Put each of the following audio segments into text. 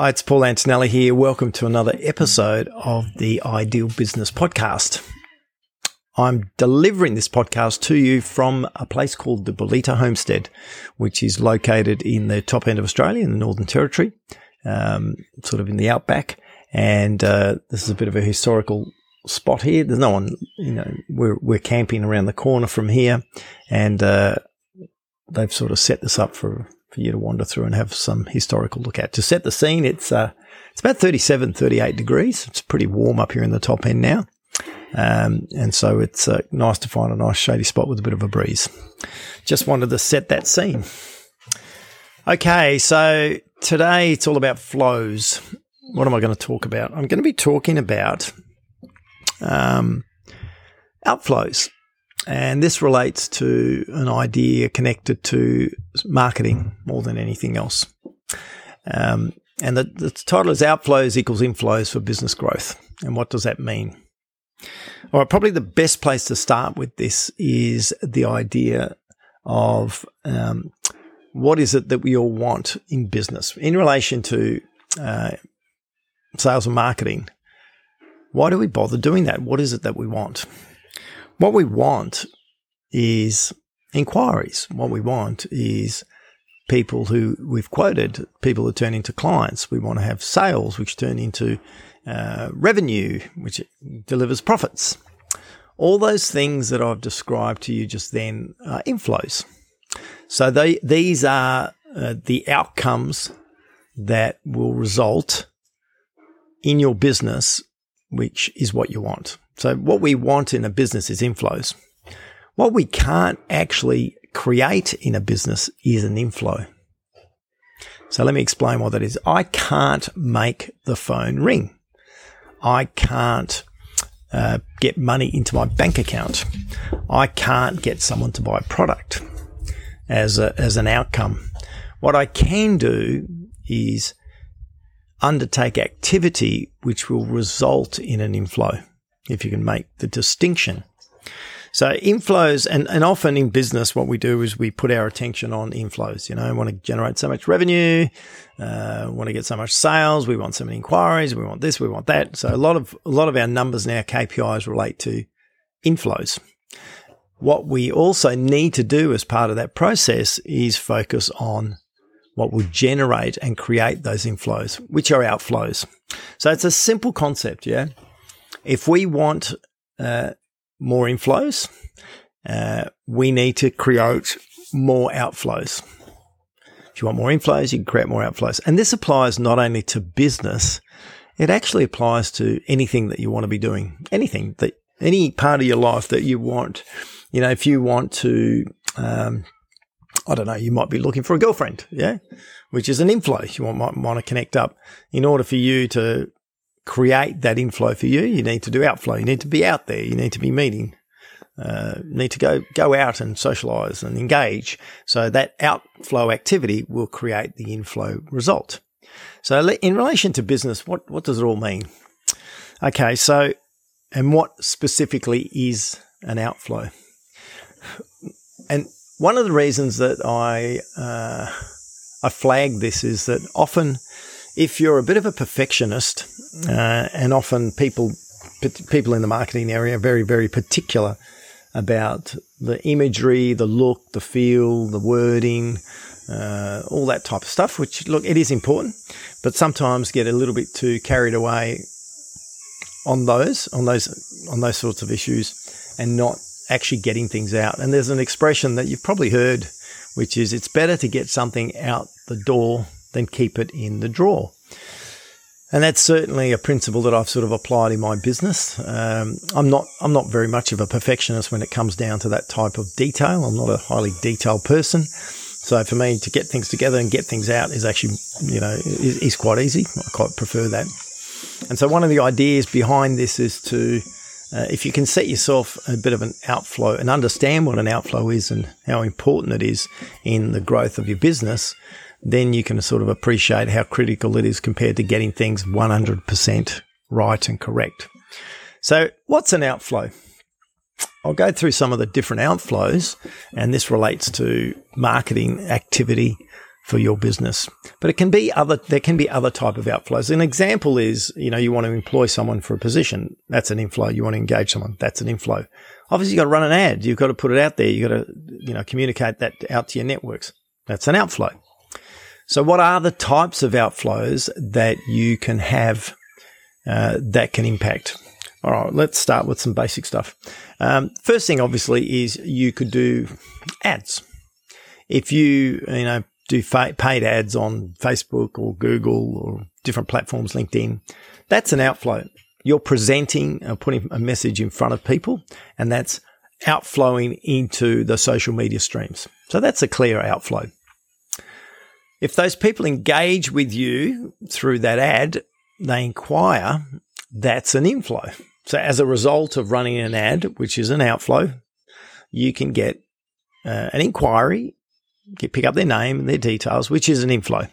Hi, it's Paul Antonelli here. Welcome to another episode of the Ideal Business Podcast. I'm delivering this podcast to you from a place called the Bullita Homestead, which is located in the top end of Australia in the Northern Territory, um, sort of in the outback. And uh, this is a bit of a historical spot here. There's no one, you know, we're, we're camping around the corner from here and uh, they've sort of set this up for for you to wander through and have some historical look at. To set the scene, it's uh, it's about 37, 38 degrees. It's pretty warm up here in the top end now. Um, and so it's uh, nice to find a nice shady spot with a bit of a breeze. Just wanted to set that scene. Okay, so today it's all about flows. What am I going to talk about? I'm going to be talking about um, outflows. And this relates to an idea connected to marketing more than anything else. Um, and the, the title is Outflows equals Inflows for Business Growth. And what does that mean? All right, probably the best place to start with this is the idea of um, what is it that we all want in business in relation to uh, sales and marketing. Why do we bother doing that? What is it that we want? What we want is inquiries. What we want is people who we've quoted, people who turn into clients. We want to have sales, which turn into uh, revenue, which delivers profits. All those things that I've described to you just then are inflows. So they, these are uh, the outcomes that will result in your business, which is what you want. So what we want in a business is inflows. What we can't actually create in a business is an inflow. So let me explain what that is. I can't make the phone ring. I can't uh, get money into my bank account. I can't get someone to buy a product as a, as an outcome. What I can do is undertake activity which will result in an inflow if you can make the distinction. So inflows, and, and often in business, what we do is we put our attention on inflows. You know, want to generate so much revenue, uh, want to get so much sales, we want so many inquiries, we want this, we want that. So a lot of a lot of our numbers now KPIs relate to inflows. What we also need to do as part of that process is focus on what will generate and create those inflows, which are outflows. So it's a simple concept, yeah. If we want uh, more inflows, uh, we need to create more outflows. If you want more inflows, you can create more outflows. And this applies not only to business, it actually applies to anything that you want to be doing, anything that, any part of your life that you want. You know, if you want to, um, I don't know, you might be looking for a girlfriend, yeah, which is an inflow. You want, might want to connect up. In order for you to create that inflow for you, you need to do outflow. You need to be out there. You need to be meeting. Uh, need to go go out and socialize and engage. So that outflow activity will create the inflow result. So in relation to business, what what does it all mean? Okay, so and what specifically is an outflow? And one of the reasons that I uh, I flag this is that often if you're a bit of a perfectionist, uh, and often people people in the marketing area are very very particular about the imagery, the look, the feel, the wording, uh, all that type of stuff. Which look, it is important, but sometimes get a little bit too carried away on those on those on those sorts of issues, and not actually getting things out. And there's an expression that you've probably heard, which is it's better to get something out the door than keep it in the drawer. And that's certainly a principle that I've sort of applied in my business. Um, I'm not I'm not very much of a perfectionist when it comes down to that type of detail. I'm not a highly detailed person. So for me to get things together and get things out is actually, you know, is, is quite easy. I quite prefer that. And so one of the ideas behind this is to, uh, if you can set yourself a bit of an outflow and understand what an outflow is and how important it is in the growth of your business, then you can sort of appreciate how critical it is compared to getting things 100% right and correct. So, what's an outflow? I'll go through some of the different outflows, and this relates to marketing activity for your business. But it can be other, there can be other type of outflows. An example is, you know, you want to employ someone for a position. That's an inflow. You want to engage someone. That's an inflow. Obviously, you've got to run an ad. You've got to put it out there. You've got to, you know, communicate that out to your networks. That's an outflow. So what are the types of outflows that you can have uh, that can impact? All right, let's start with some basic stuff. Um, first thing, obviously, is you could do ads. If you, you know, do fa- paid ads on Facebook or Google or different platforms, LinkedIn, that's an outflow. You're presenting and putting a message in front of people, and that's outflowing into the social media streams. So that's a clear outflow. If those people engage with you through that ad, they inquire, that's an inflow. So as a result of running an ad, which is an outflow, you can get uh, an inquiry, pick up their name and their details, which is an inflow.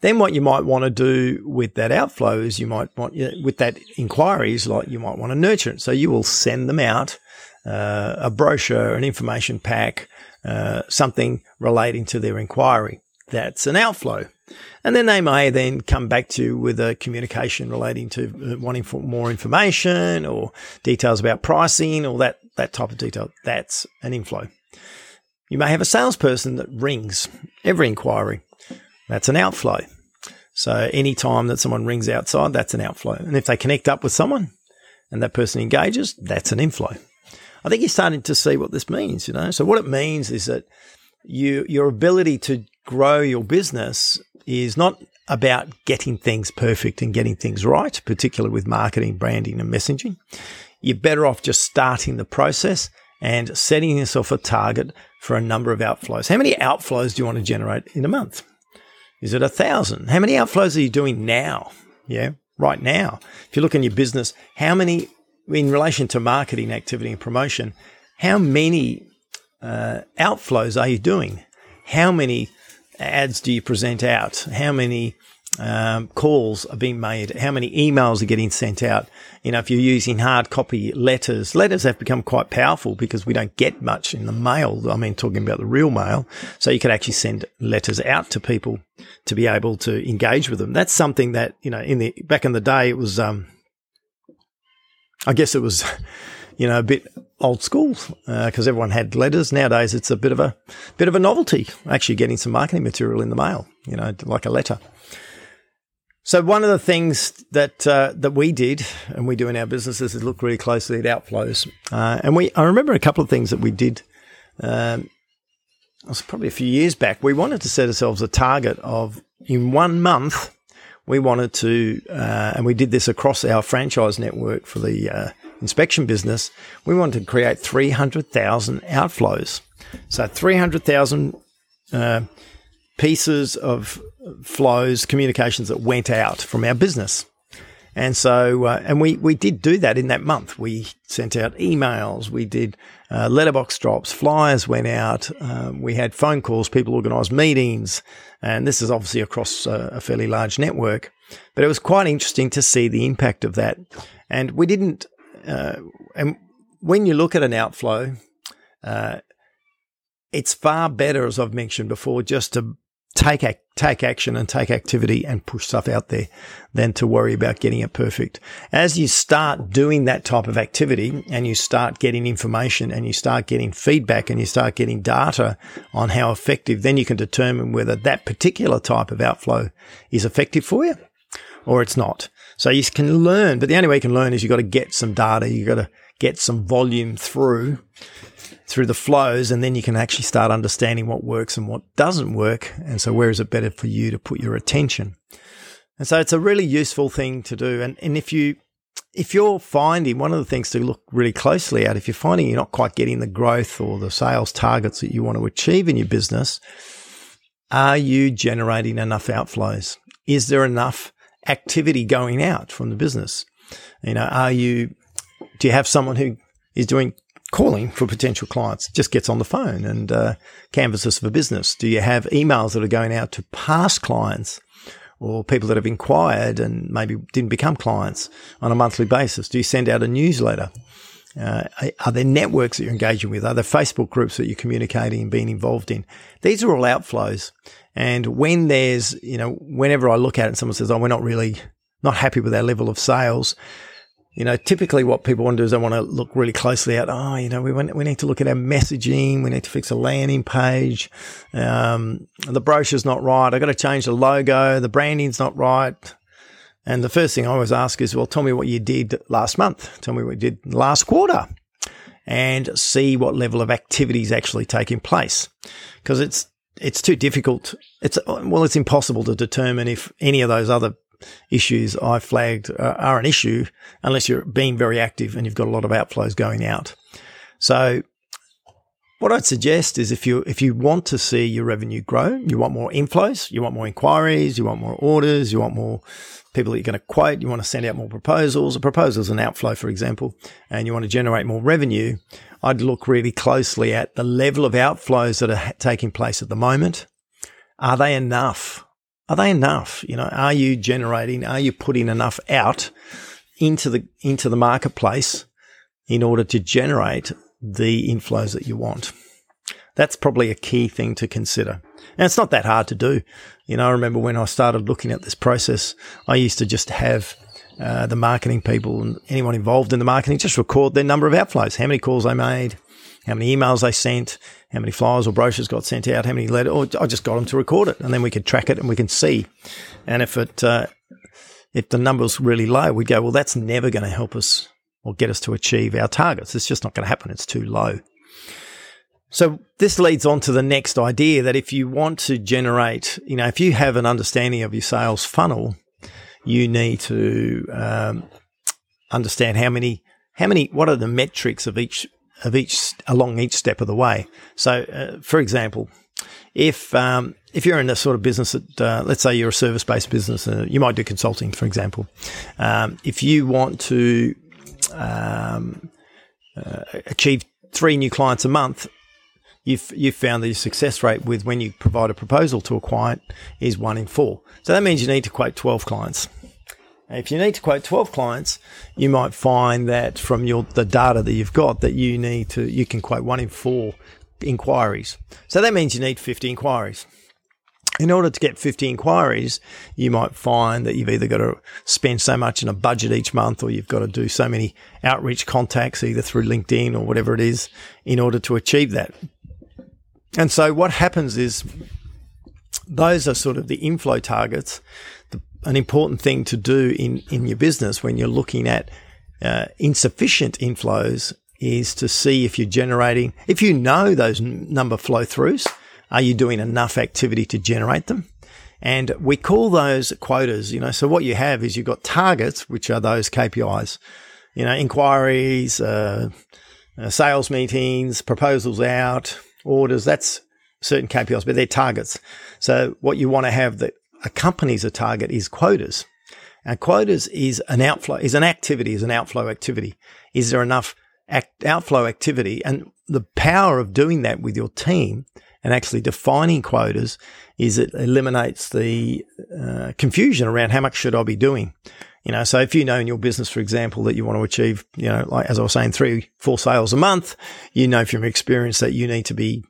Then what you might want to do with that outflow is you might want, with that inquiry is like you might want to nurture it. So you will send them out uh, a brochure, an information pack, uh, something relating to their inquiry that's an outflow. And then they may then come back to you with a communication relating to uh, wanting for more information or details about pricing or that, that type of detail. That's an inflow. You may have a salesperson that rings every inquiry. That's an outflow. So any time that someone rings outside, that's an outflow. And if they connect up with someone and that person engages, that's an inflow. I think you're starting to see what this means, you know. So what it means is that you your ability to grow your business is not about getting things perfect and getting things right, particularly with marketing, branding, and messaging. You're better off just starting the process and setting yourself a target for a number of outflows. How many outflows do you want to generate in a month? Is it a thousand? How many outflows are you doing now? Yeah, right now. If you look in your business, how many, in relation to marketing activity and promotion, how many uh, outflows are you doing? How many ads do you present out? How many um, calls are being made? How many emails are getting sent out? You know, if you're using hard copy letters, letters have become quite powerful because we don't get much in the mail. I mean, talking about the real mail. So you could actually send letters out to people to be able to engage with them. That's something that, you know, in the, back in the day, it was, um, I guess it was, you know, a bit old school because uh, everyone had letters. Nowadays, it's a bit of a bit of a novelty actually getting some marketing material in the mail, you know, like a letter. So one of the things that uh, that we did and we do in our businesses is look really closely at outflows. Uh, and we I remember a couple of things that we did. Um, it was probably a few years back. We wanted to set ourselves a target of in one month. We wanted to, uh, and we did this across our franchise network for the uh, inspection business, we wanted to create 300,000 outflows. So 300,000 uh, pieces of flows, communications that went out from our business. And so, uh, and we, we did do that in that month. We sent out emails, we did uh, letterbox drops, flyers went out, um, we had phone calls, people organised meetings, and this is obviously across uh, a fairly large network. But it was quite interesting to see the impact of that. And we didn't uh, and when you look at an outflow, uh, it's far better, as I've mentioned before, just to take ac- take action and take activity and push stuff out there than to worry about getting it perfect. As you start doing that type of activity and you start getting information and you start getting feedback and you start getting data on how effective, then you can determine whether that particular type of outflow is effective for you or it's not. So you can learn, but the only way you can learn is you've got to get some data. You've got to get some volume through, through the flows. And then you can actually start understanding what works and what doesn't work. And so where is it better for you to put your attention? And so it's a really useful thing to do. And, and if you, if you're finding one of the things to look really closely at, if you're finding you're not quite getting the growth or the sales targets that you want to achieve in your business, are you generating enough outflows? Is there enough activity going out from the business? You know, are you, do you have someone who is doing calling for potential clients, just gets on the phone and uh, canvasses for business? Do you have emails that are going out to past clients or people that have inquired and maybe didn't become clients on a monthly basis? Do you send out a newsletter? Uh, are there networks that you're engaging with? Are there Facebook groups that you're communicating and being involved in? These are all outflows. And when there's, you know, whenever I look at it and someone says, oh, we're not really not happy with our level of sales, you know, typically what people want to do is they want to look really closely at, oh, you know, we want, we need to look at our messaging. We need to fix a landing page. Um, the brochure's not right. I've got to change the logo. The branding's not right. And the first thing I always ask is, well, tell me what you did last month. Tell me what you did last quarter and see what level of activity is actually taking place. Because it's, it's too difficult. It's, well, it's impossible to determine if any of those other issues I flagged uh, are an issue unless you're being very active and you've got a lot of outflows going out. So what I'd suggest is if you if you want to see your revenue grow, you want more inflows, you want more inquiries, you want more orders, you want more people that you're going to quote, you want to send out more proposals. A proposal is an outflow, for example, and you want to generate more revenue. I'd look really closely at the level of outflows that are taking place at the moment. Are they enough? Are they enough? You know, are you generating? Are you putting enough out into the into the marketplace in order to generate the inflows that you want? That's probably a key thing to consider. And it's not that hard to do. You know, I remember when I started looking at this process, I used to just have uh, the marketing people and anyone involved in the marketing just record their number of outflows, how many calls they made, how many emails they sent, how many flyers or brochures got sent out, how many letters. Or I just got them to record it, and then we could track it and we can see. And if it uh, if the number's really low, we'd go, well, that's never going to help us or get us to achieve our targets. It's just not going to happen. It's too low. So this leads on to the next idea that if you want to generate, you know, if you have an understanding of your sales funnel, you need to um, understand how many, how many, what are the metrics of each of each along each step of the way. So, uh, for example, if um, if you're in a sort of business that, uh, let's say you're a service based business, uh, you might do consulting, for example. Um, if you want to um, uh, achieve three new clients a month, you've you've found your success rate with when you provide a proposal to a client is one in four. So that means you need to quote twelve clients. If you need to quote 12 clients, you might find that from your the data that you've got that you need to you can quote one in four inquiries. So that means you need 50 inquiries. In order to get 50 inquiries, you might find that you've either got to spend so much in a budget each month or you've got to do so many outreach contacts either through LinkedIn or whatever it is in order to achieve that. And so what happens is those are sort of the inflow targets. The, an important thing to do in, in your business when you're looking at uh, insufficient inflows is to see if you're generating, if you know those number flow throughs, are you doing enough activity to generate them? And we call those quotas, you know, so what you have is you've got targets, which are those KPIs, you know, inquiries, uh, uh, sales meetings, proposals out, orders, that's certain KPIs, but they're targets. So what you want to have that accompanies a target is quotas. And quotas is an outflow, is an activity, is an outflow activity. Is there enough act, outflow activity? And the power of doing that with your team and actually defining quotas is it eliminates the uh, confusion around how much should I be doing. You know, so if you know in your business, for example, that you want to achieve, you know, like as I was saying, three, four sales a month, you know from experience that you need to be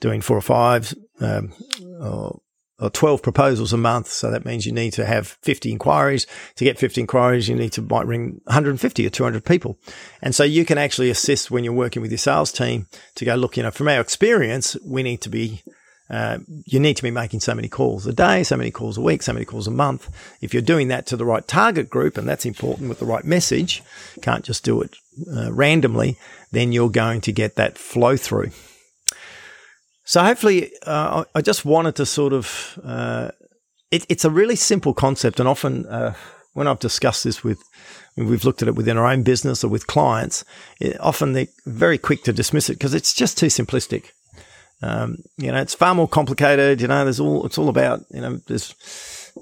doing four or five, um, or, or 12 proposals a month. So that means you need to have 50 inquiries. To get 50 inquiries, you need to might ring 150 or 200 people. And so you can actually assist when you're working with your sales team to go, look, you know, from our experience, we need to be uh, you need to be making so many calls a day, so many calls a week, so many calls a month. If you're doing that to the right target group, and that's important with the right message, can't just do it uh, randomly, then you're going to get that flow through. So hopefully, uh, I just wanted to sort of, uh, it, it's a really simple concept, and often uh, when I've discussed this with we've looked at it within our own business or with clients, it, often they're very quick to dismiss it because it's just too simplistic. Um, you know, it's far more complicated. You know, there's all it's all about. You know, there's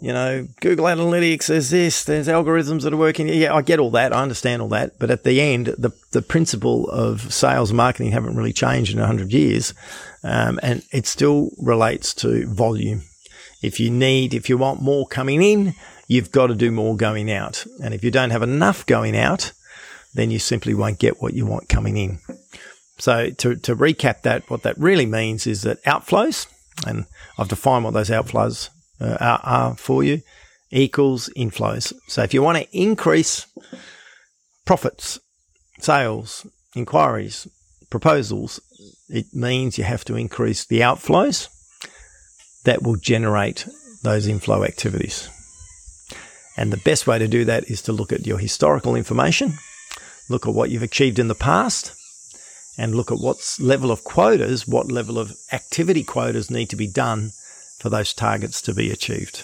you know Google Analytics. There's this. There's algorithms that are working. Yeah, I get all that. I understand all that. But at the end, the the principle of sales and marketing haven't really changed in hundred years, um, and it still relates to volume. If you need, if you want more coming in, you've got to do more going out. And if you don't have enough going out, then you simply won't get what you want coming in. So to, to recap that, what that really means is that outflows, and I've defined what those outflows uh, are, are for you, equals inflows. So if you want to increase profits, sales, inquiries, proposals, it means you have to increase the outflows that will generate those inflow activities. And the best way to do that is to look at your historical information, look at what you've achieved in the past, and look at what level of quotas, what level of activity quotas need to be done for those targets to be achieved.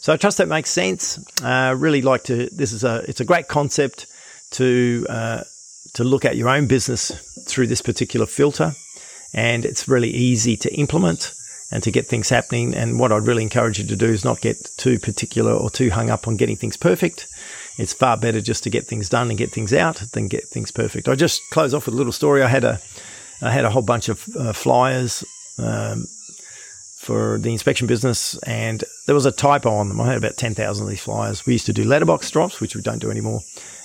So I trust that makes sense. Uh, really like to. This is a. It's a great concept to uh, to look at your own business through this particular filter, and it's really easy to implement and to get things happening. And what I'd really encourage you to do is not get too particular or too hung up on getting things perfect. It's far better just to get things done and get things out than get things perfect. I just close off with a little story. I had a I had a whole bunch of uh, flyers um, for the inspection business, and there was a typo on them. I had about ten thousand of these flyers. We used to do letterbox drops, which we don't do anymore.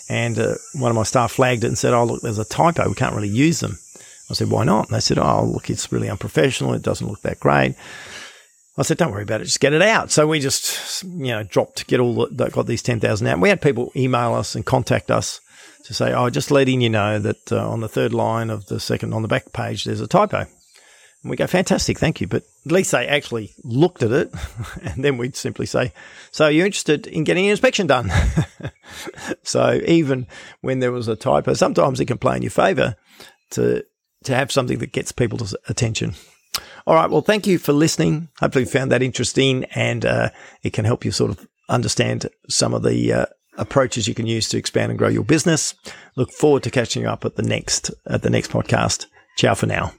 And uh, one of my staff flagged it and said, "Oh, look, there's a typo. We can't really use them." I said, "Why not?" And they said, "Oh, look, it's really unprofessional. It doesn't look that great." I said, "Don't worry about it. Just get it out." So we just, you know, dropped, get all that, got these ten thousand out. We had people email us and contact us to say, "Oh, just letting you know that uh, on the third line of the second on the back page, there's a typo." And we go, fantastic, thank you. But at least they actually looked at it. And then we'd simply say, so you're interested in getting an inspection done? so even when there was a typo, sometimes it can play in your favor to, to have something that gets people's attention. All right. Well, thank you for listening. Hopefully you found that interesting and uh, it can help you sort of understand some of the uh, approaches you can use to expand and grow your business. Look forward to catching you up at the next, at the next podcast. Ciao for now.